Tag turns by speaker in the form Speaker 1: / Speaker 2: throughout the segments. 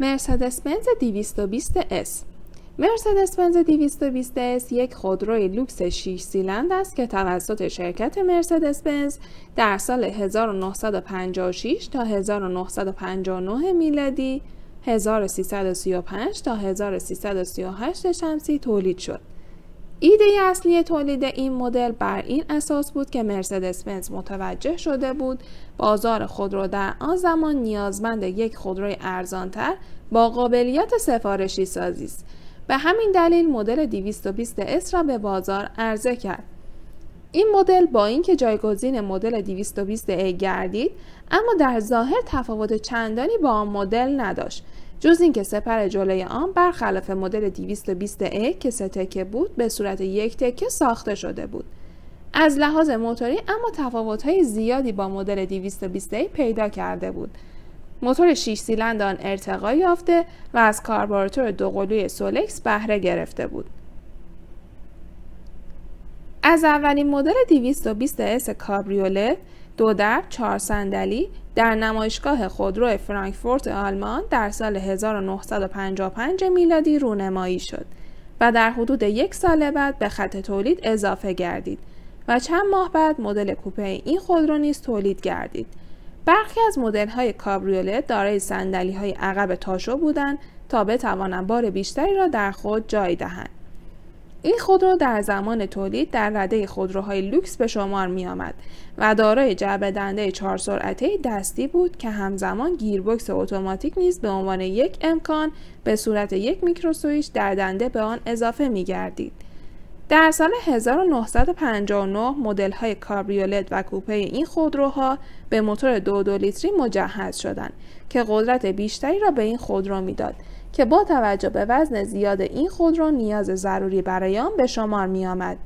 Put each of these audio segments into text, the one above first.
Speaker 1: مرسدس بنز 220 S مرسدس بنز 220 S یک خودروی لوکس 6 سیلند است که توسط شرکت مرسدس بنز در سال 1956 تا 1959 میلادی 1335 تا 1338 شمسی تولید شد. ایده اصلی تولید این مدل بر این اساس بود که مرسدس بنز متوجه شده بود بازار خودرو در آن زمان نیازمند یک خودروی ارزانتر با قابلیت سفارشی سازی است. به همین دلیل مدل 220 اس را به بازار عرضه کرد. این مدل با اینکه جایگزین مدل 220 ای گردید اما در ظاهر تفاوت چندانی با آن مدل نداشت جز اینکه سپر جلوی آن برخلاف مدل 220 ا که سه تکه بود به صورت یک تکه ساخته شده بود. از لحاظ موتوری اما تفاوت‌های زیادی با مدل 220 a پیدا کرده بود. موتور 6 سیلندر ارتقا یافته و از کاربوراتور دوقلوی سولکس بهره گرفته بود. از اولین مدل 220 S کابریولت دو در چهار صندلی در نمایشگاه خودرو فرانکفورت آلمان در سال 1955 میلادی رونمایی شد و در حدود یک سال بعد به خط تولید اضافه گردید و چند ماه بعد مدل کوپه این خودرو نیز تولید گردید. برخی از مدل های کابریولت دارای صندلی های عقب تاشو بودند تا بتوانند بار بیشتری را در خود جای دهند. این خودرو در زمان تولید در رده خودروهای لوکس به شمار می آمد و دارای جعبه دنده چهار سرعته دستی بود که همزمان گیربکس اتوماتیک نیز به عنوان یک امکان به صورت یک میکروسویچ در دنده به آن اضافه می گردید. در سال 1959 مدل های کابریولت و کوپه این خودروها به موتور دو دو لیتری مجهز شدند که قدرت بیشتری را به این خودرو می‌داد که با توجه به وزن زیاد این خودرو نیاز ضروری برای آن به شمار می آمد.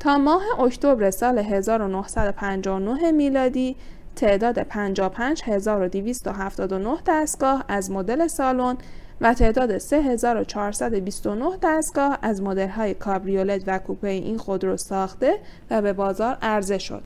Speaker 1: تا ماه اکتبر سال 1959 میلادی تعداد 55279 دستگاه از مدل سالن و تعداد 3429 دستگاه از مدل های کابریولت و کوپه این خودرو ساخته و به بازار عرضه شد.